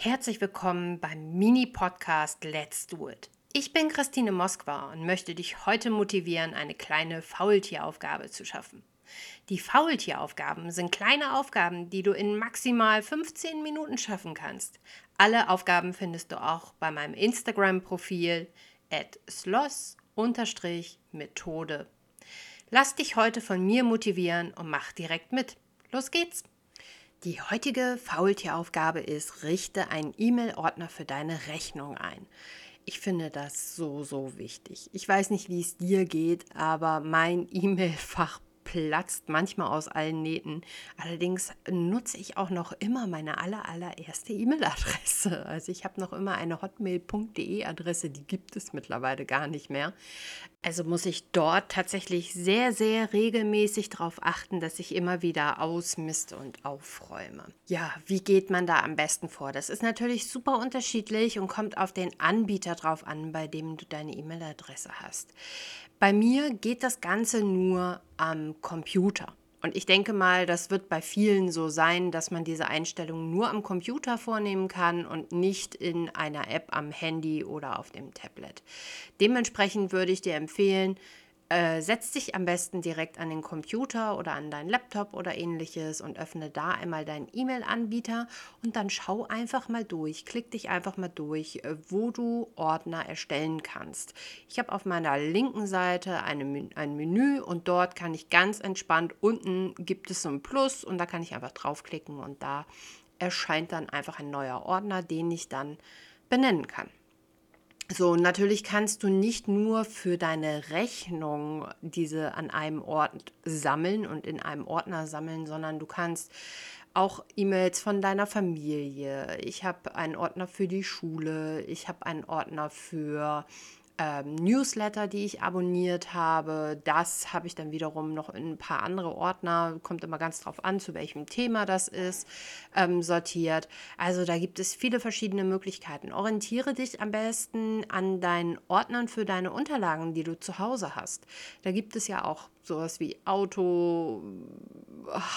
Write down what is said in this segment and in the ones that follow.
Herzlich willkommen beim Mini-Podcast Let's Do It. Ich bin Christine Moskwa und möchte dich heute motivieren, eine kleine Faultieraufgabe zu schaffen. Die Faultieraufgaben sind kleine Aufgaben, die du in maximal 15 Minuten schaffen kannst. Alle Aufgaben findest du auch bei meinem Instagram-Profil at sloss-methode. Lass dich heute von mir motivieren und mach direkt mit. Los geht's! Die heutige Faultieraufgabe ist, richte einen E-Mail-Ordner für deine Rechnung ein. Ich finde das so, so wichtig. Ich weiß nicht, wie es dir geht, aber mein E-Mail-Fach platzt manchmal aus allen Nähten. Allerdings nutze ich auch noch immer meine aller, allererste E-Mail-Adresse. Also ich habe noch immer eine hotmail.de Adresse, die gibt es mittlerweile gar nicht mehr. Also muss ich dort tatsächlich sehr, sehr regelmäßig darauf achten, dass ich immer wieder ausmiste und aufräume. Ja, wie geht man da am besten vor? Das ist natürlich super unterschiedlich und kommt auf den Anbieter drauf an, bei dem du deine E-Mail-Adresse hast. Bei mir geht das Ganze nur am Computer. Und ich denke mal, das wird bei vielen so sein, dass man diese Einstellungen nur am Computer vornehmen kann und nicht in einer App am Handy oder auf dem Tablet. Dementsprechend würde ich dir empfehlen, äh, setz dich am besten direkt an den Computer oder an deinen Laptop oder ähnliches und öffne da einmal deinen E-Mail-Anbieter und dann schau einfach mal durch, klick dich einfach mal durch, äh, wo du Ordner erstellen kannst. Ich habe auf meiner linken Seite eine, ein Menü und dort kann ich ganz entspannt, unten gibt es so ein Plus und da kann ich einfach draufklicken und da erscheint dann einfach ein neuer Ordner, den ich dann benennen kann. So, natürlich kannst du nicht nur für deine Rechnung diese an einem Ort sammeln und in einem Ordner sammeln, sondern du kannst auch E-Mails von deiner Familie. Ich habe einen Ordner für die Schule. Ich habe einen Ordner für ähm, Newsletter, die ich abonniert habe. Das habe ich dann wiederum noch in ein paar andere Ordner, kommt immer ganz drauf an, zu welchem Thema das ist, ähm, sortiert. Also da gibt es viele verschiedene Möglichkeiten. Orientiere dich am besten an deinen Ordnern für deine Unterlagen, die du zu Hause hast. Da gibt es ja auch sowas wie Auto,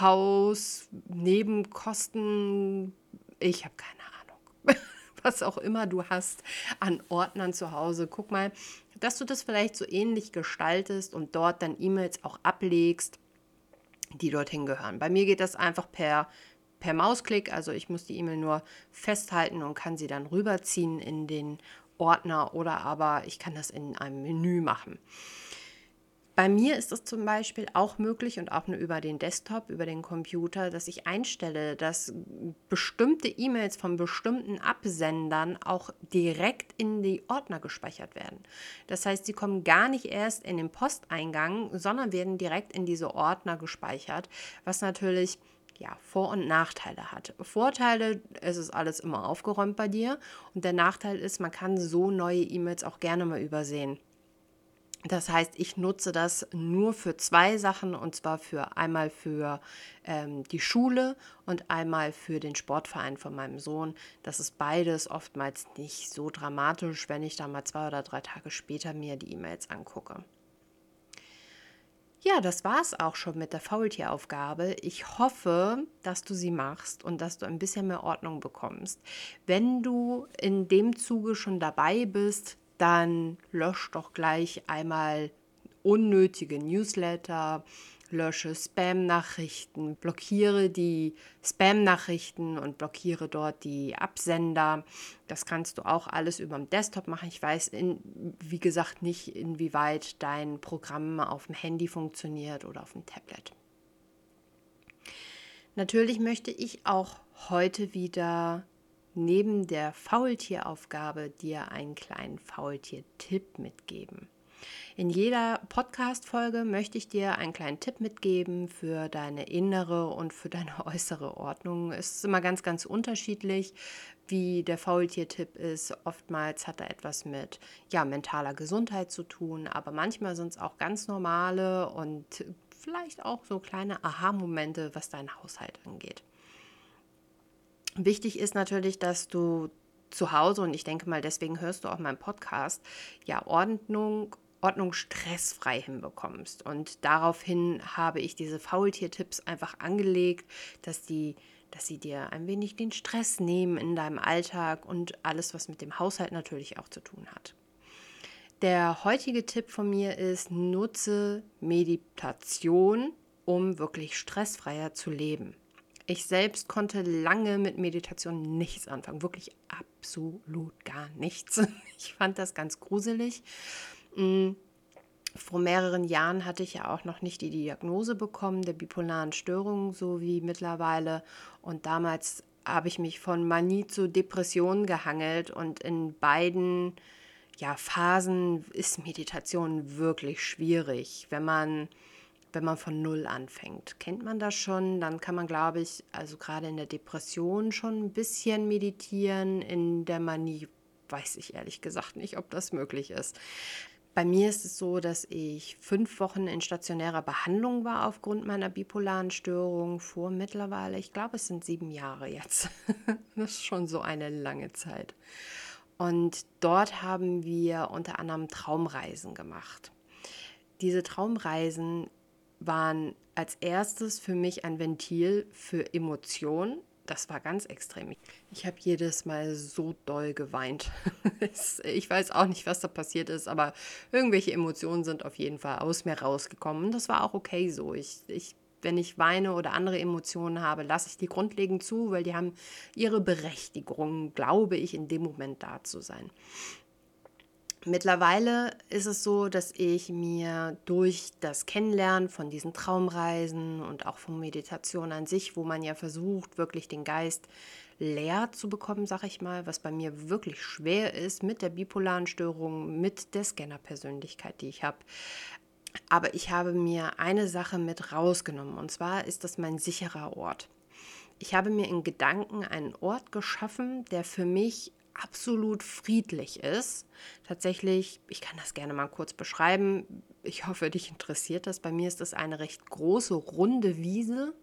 Haus, Nebenkosten. Ich habe keine Ahnung. was auch immer du hast an Ordnern zu Hause. Guck mal, dass du das vielleicht so ähnlich gestaltest und dort dann E-Mails auch ablegst, die dorthin gehören. Bei mir geht das einfach per, per Mausklick, also ich muss die E-Mail nur festhalten und kann sie dann rüberziehen in den Ordner oder aber ich kann das in einem Menü machen. Bei mir ist es zum Beispiel auch möglich und auch nur über den Desktop, über den Computer, dass ich einstelle, dass bestimmte E-Mails von bestimmten Absendern auch direkt in die Ordner gespeichert werden. Das heißt, sie kommen gar nicht erst in den Posteingang, sondern werden direkt in diese Ordner gespeichert, was natürlich ja, Vor- und Nachteile hat. Vorteile, es ist alles immer aufgeräumt bei dir und der Nachteil ist, man kann so neue E-Mails auch gerne mal übersehen. Das heißt, ich nutze das nur für zwei Sachen und zwar für einmal für ähm, die Schule und einmal für den Sportverein von meinem Sohn. Das ist beides oftmals nicht so dramatisch, wenn ich da mal zwei oder drei Tage später mir die E-Mails angucke. Ja, das war es auch schon mit der Faultieraufgabe. Ich hoffe, dass du sie machst und dass du ein bisschen mehr Ordnung bekommst. Wenn du in dem Zuge schon dabei bist, dann lösch doch gleich einmal unnötige Newsletter, lösche Spam-Nachrichten, blockiere die Spam-Nachrichten und blockiere dort die Absender. Das kannst du auch alles über dem Desktop machen. Ich weiß, in, wie gesagt, nicht, inwieweit dein Programm auf dem Handy funktioniert oder auf dem Tablet. Natürlich möchte ich auch heute wieder neben der Faultieraufgabe dir einen kleinen Faultier-Tipp mitgeben. In jeder Podcast-Folge möchte ich dir einen kleinen Tipp mitgeben für deine innere und für deine äußere Ordnung. Es ist immer ganz, ganz unterschiedlich, wie der Faultier-Tipp ist. Oftmals hat er etwas mit ja, mentaler Gesundheit zu tun, aber manchmal sind es auch ganz normale und vielleicht auch so kleine Aha-Momente, was deinen Haushalt angeht. Wichtig ist natürlich, dass du zu Hause, und ich denke mal, deswegen hörst du auch meinen Podcast, ja, Ordnung, Ordnung stressfrei hinbekommst. Und daraufhin habe ich diese Faultier-Tipps einfach angelegt, dass die dass sie dir ein wenig den Stress nehmen in deinem Alltag und alles, was mit dem Haushalt natürlich auch zu tun hat. Der heutige Tipp von mir ist, nutze Meditation, um wirklich stressfreier zu leben. Ich selbst konnte lange mit Meditation nichts anfangen, wirklich absolut gar nichts. Ich fand das ganz gruselig. Mm, vor mehreren Jahren hatte ich ja auch noch nicht die Diagnose bekommen der bipolaren Störung, so wie mittlerweile. Und damals habe ich mich von Manie zu Depression gehangelt und in beiden ja, Phasen ist Meditation wirklich schwierig, wenn man wenn man von Null anfängt. Kennt man das schon, dann kann man, glaube ich, also gerade in der Depression schon ein bisschen meditieren. In der Manie weiß ich ehrlich gesagt nicht, ob das möglich ist. Bei mir ist es so, dass ich fünf Wochen in stationärer Behandlung war aufgrund meiner bipolaren Störung vor mittlerweile, ich glaube, es sind sieben Jahre jetzt. das ist schon so eine lange Zeit. Und dort haben wir unter anderem Traumreisen gemacht. Diese Traumreisen waren als erstes für mich ein Ventil für Emotionen, das war ganz extrem. Ich habe jedes Mal so doll geweint. ich weiß auch nicht, was da passiert ist, aber irgendwelche Emotionen sind auf jeden Fall aus mir rausgekommen. Und das war auch okay so. Ich, ich, wenn ich weine oder andere Emotionen habe, lasse ich die grundlegend zu, weil die haben ihre Berechtigung, glaube ich, in dem Moment da zu sein. Mittlerweile ist es so, dass ich mir durch das Kennenlernen von diesen Traumreisen und auch von Meditation an sich, wo man ja versucht, wirklich den Geist leer zu bekommen, sag ich mal, was bei mir wirklich schwer ist mit der bipolaren Störung, mit der Scanner-Persönlichkeit, die ich habe. Aber ich habe mir eine Sache mit rausgenommen und zwar ist das mein sicherer Ort. Ich habe mir in Gedanken einen Ort geschaffen, der für mich absolut friedlich ist. Tatsächlich, ich kann das gerne mal kurz beschreiben. Ich hoffe, dich interessiert das. Bei mir ist das eine recht große, runde Wiese.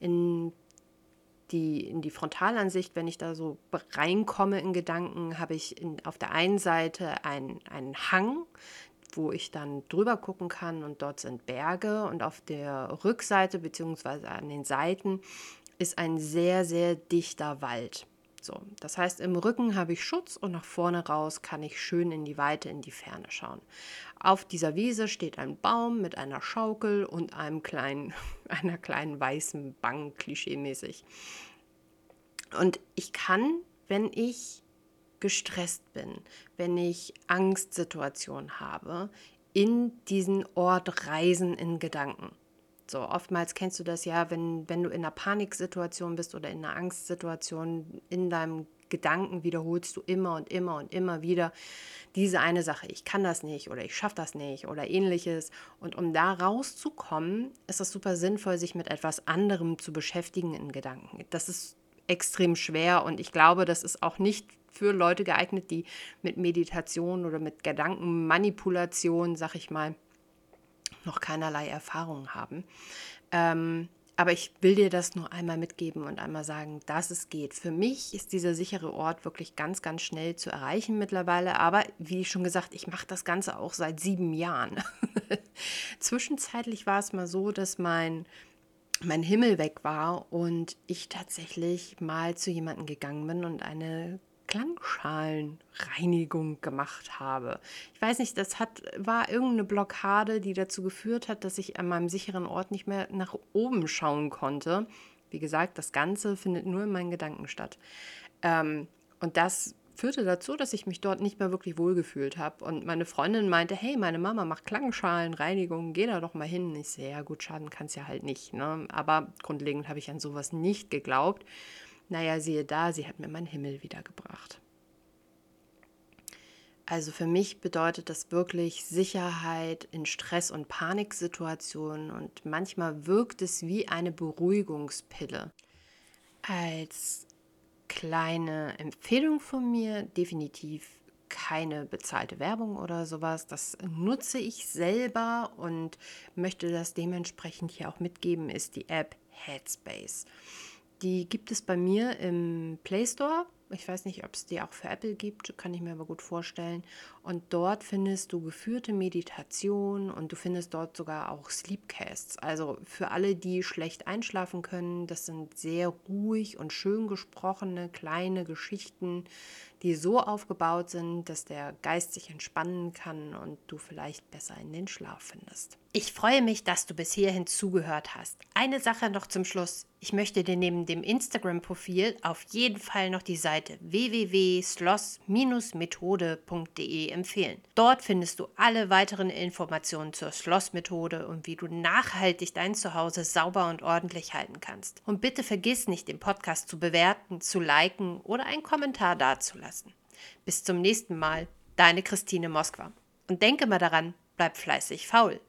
In die, in die Frontalansicht, wenn ich da so reinkomme in Gedanken, habe ich in, auf der einen Seite einen, einen Hang, wo ich dann drüber gucken kann und dort sind Berge und auf der Rückseite bzw. an den Seiten ist ein sehr, sehr dichter Wald. So, das heißt, im Rücken habe ich Schutz und nach vorne raus kann ich schön in die Weite, in die Ferne schauen. Auf dieser Wiese steht ein Baum mit einer Schaukel und einem kleinen, einer kleinen weißen Bank, klischeemäßig. Und ich kann, wenn ich gestresst bin, wenn ich Angstsituationen habe, in diesen Ort reisen in Gedanken. So, oftmals kennst du das ja, wenn, wenn du in einer Paniksituation bist oder in einer Angstsituation, in deinem Gedanken wiederholst du immer und immer und immer wieder diese eine Sache, ich kann das nicht oder ich schaffe das nicht oder ähnliches. Und um da rauszukommen, ist es super sinnvoll, sich mit etwas anderem zu beschäftigen in Gedanken. Das ist extrem schwer und ich glaube, das ist auch nicht für Leute geeignet, die mit Meditation oder mit Gedankenmanipulation, sag ich mal, noch keinerlei Erfahrung haben. Ähm, aber ich will dir das nur einmal mitgeben und einmal sagen, dass es geht. Für mich ist dieser sichere Ort wirklich ganz, ganz schnell zu erreichen mittlerweile. Aber wie schon gesagt, ich mache das Ganze auch seit sieben Jahren. Zwischenzeitlich war es mal so, dass mein, mein Himmel weg war und ich tatsächlich mal zu jemandem gegangen bin und eine Klangschalenreinigung gemacht habe. Ich weiß nicht, das hat, war irgendeine Blockade, die dazu geführt hat, dass ich an meinem sicheren Ort nicht mehr nach oben schauen konnte. Wie gesagt, das Ganze findet nur in meinen Gedanken statt. Ähm, und das führte dazu, dass ich mich dort nicht mehr wirklich wohlgefühlt habe. Und meine Freundin meinte, hey, meine Mama macht Klangschalenreinigung, geh da doch mal hin. ich sehe, ja gut, schaden kann es ja halt nicht. Ne? Aber grundlegend habe ich an sowas nicht geglaubt. Naja, siehe da, sie hat mir meinen Himmel wiedergebracht. Also für mich bedeutet das wirklich Sicherheit in Stress- und Paniksituationen und manchmal wirkt es wie eine Beruhigungspille. Als kleine Empfehlung von mir definitiv keine bezahlte Werbung oder sowas. Das nutze ich selber und möchte das dementsprechend hier auch mitgeben, ist die App Headspace. Die gibt es bei mir im Play Store Ich weiß nicht, ob es die auch für Apple gibt, kann ich mir aber gut vorstellen. Und dort findest du geführte Meditation und du findest dort sogar auch Sleepcasts. Also für alle, die schlecht einschlafen können, das sind sehr ruhig und schön gesprochene kleine Geschichten, die so aufgebaut sind, dass der Geist sich entspannen kann und du vielleicht besser in den Schlaf findest. Ich freue mich, dass du bis hierhin zugehört hast. Eine Sache noch zum Schluss. Ich möchte dir neben dem Instagram-Profil auf jeden Fall noch die Seite www.sloss-methode.de empfehlen. Dort findest du alle weiteren Informationen zur Schlossmethode und wie du nachhaltig dein Zuhause sauber und ordentlich halten kannst. Und bitte vergiss nicht, den Podcast zu bewerten, zu liken oder einen Kommentar dazulassen. Bis zum nächsten Mal, deine Christine Moskwa. Und denke mal daran, bleib fleißig faul.